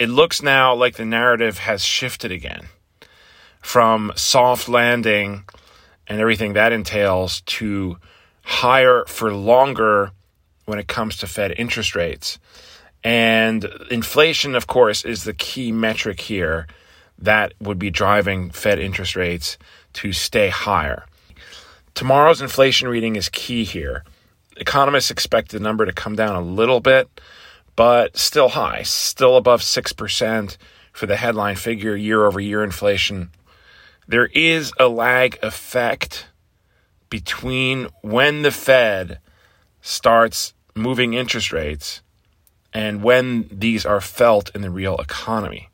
It looks now like the narrative has shifted again from soft landing and everything that entails to higher for longer when it comes to Fed interest rates. And inflation, of course, is the key metric here that would be driving Fed interest rates to stay higher. Tomorrow's inflation reading is key here. Economists expect the number to come down a little bit, but still high, still above 6% for the headline figure year over year inflation. There is a lag effect between when the Fed starts moving interest rates and when these are felt in the real economy.